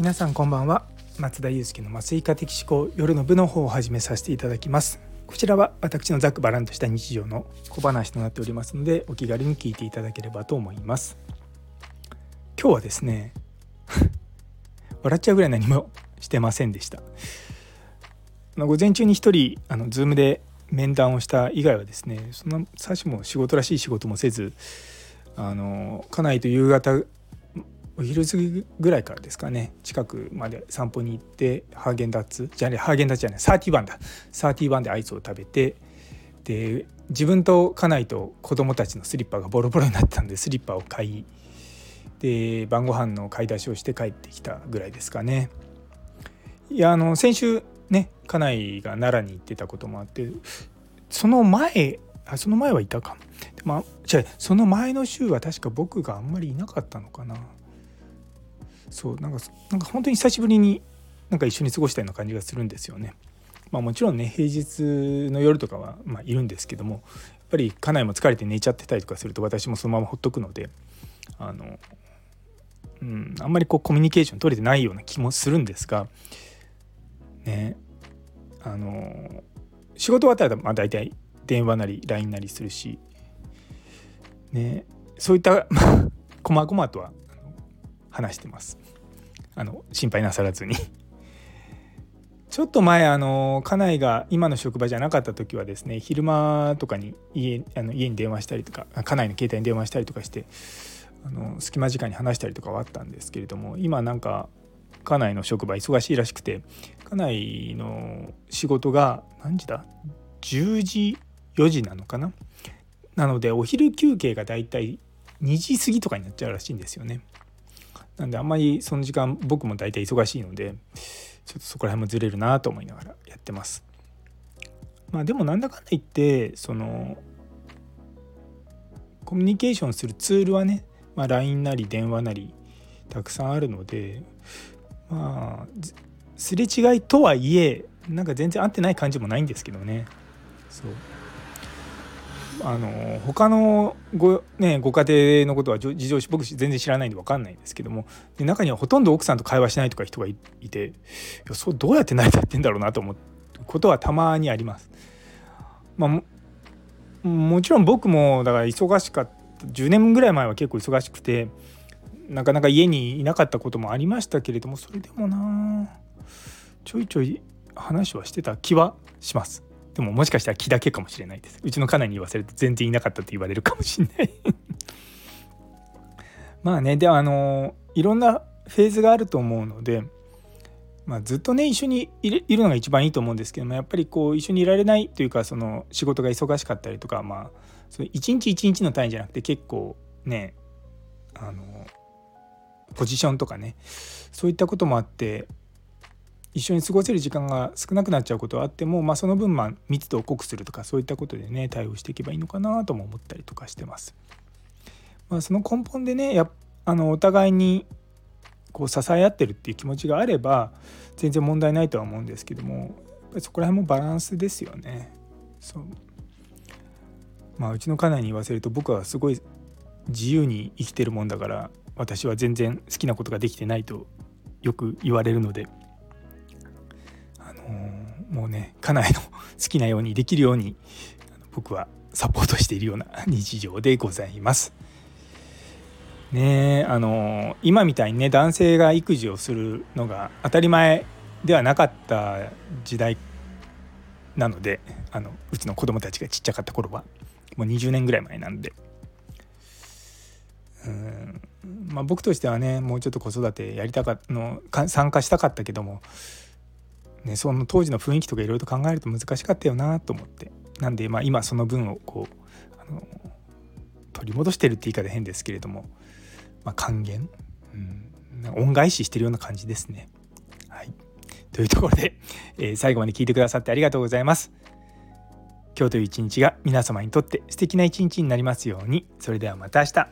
皆さんこんばんは。松田祐介の麻酔科的思考夜の部の方を始めさせていただきます。こちらは私のざっくばらんとした日常の小話となっておりますのでお気軽に聞いていただければと思います。今日はですね 笑っちゃうぐらい何もしてませんでした。午前中に一人あのズームで面談をした以外はですねそんな最初も仕事らしい仕事もせずあの家内と夕方お昼過ぎぐらいからですかね。近くまで散歩に行ってハーゲンダッツじゃねハーゲンダッツじゃないサーティワンだ。サーティワンでアイスを食べてで自分と家内と子供たちのスリッパがボロボロになったんでスリッパを買いで晩ご飯の買い出しをして帰ってきたぐらいですかね。いやあの先週ね家内が奈良に行ってたこともあってその前あその前はいたか。まあじゃその前の週は確か僕があんまりいなかったのかな。そうなんかなんか本当に久しぶりになんか一緒に過ごしたような感じがするんですよね。まあ、もちろんね平日の夜とかは、ま、いるんですけどもやっぱり家内も疲れて寝ちゃってたりとかすると私もそのままほっとくのであの、うん、あんまりこうコミュニケーション取れてないような気もするんですがねあの仕事終わったらまあ大体電話なり LINE なりするしねそういったこまごまとは話してます。あの心配なさらずに。ちょっと前あの家内が今の職場じゃなかった時はですね昼間とかに家あの家に電話したりとか家内の携帯に電話したりとかしてあの隙間時間に話したりとかはあったんですけれども今なんか家内の職場忙しいらしくて家内の仕事が何時だ？10時4時なのかな？なのでお昼休憩がだいたい2時過ぎとかになっちゃうらしいんですよね。なんであんまりその時間僕も大体忙しいのでちょっとそこら辺もずれるなと思いながらやってます。まあでもなんだかんだ言ってそのコミュニケーションするツールはね、まあ、LINE なり電話なりたくさんあるのでまあすれ違いとはいえなんか全然合ってない感じもないんですけどねそうあの他のご,、ね、ご家庭のことは事情僕全然知らないんで分かんないんですけどもで中にはほとんど奥さんと会話しないとか人がいていやそうどうやって成り立ってんだろうなと思うことはたまにあります。まあ、もちろん僕もだから忙しかった10年ぐらい前は結構忙しくてなかなか家にいなかったこともありましたけれどもそれでもなちょいちょい話はしてた気はします。でももしかしたら気だけかもしれないです。うちの家内に言わせると全然いなかったって言われるかもしれない。まあねではあのいろんなフェーズがあると思うので、まあ、ずっとね一緒にいるのが一番いいと思うんですけどもやっぱりこう一緒にいられないというかその仕事が忙しかったりとかまあそ一日一日の単位じゃなくて結構ねあのポジションとかねそういったこともあって一緒に過ごせる時間が少なくなっちゃうことはあっても、まあ、その分まあ密度を濃くするとかそういったことでね対応していけばいいのかなとも思ったりとかしてます。まあ、その根本でねやあのお互いにこう支え合ってるっていう気持ちがあれば全然問題ないとは思うんですけどもやっぱりそこら辺もバランスですよね。そうまあ、うちの家内に言わせると僕はすごい自由に生きてるもんだから私は全然好きなことができてないとよく言われるのでもうね家内の好きなようにできるように僕はサポートしているような日常でございます。ねあの今みたいにね男性が育児をするのが当たり前ではなかった時代なのであのうちの子供たちがちっちゃかった頃はもう20年ぐらい前なんでうんまあ僕としてはねもうちょっと子育てやりたかの参加したかったけどもね、その当時の雰囲気とかいろいろと考えると難しかったよなと思ってなんで、まあ、今その分をこうあの取り戻してるって言い方変ですけれども、まあ、還元、うん、恩返ししてるような感じですね。はい、というところで、えー、最後まで聞いてくださってありがとうございます。今日という一日が皆様にとって素敵な一日になりますように。それではまた明日。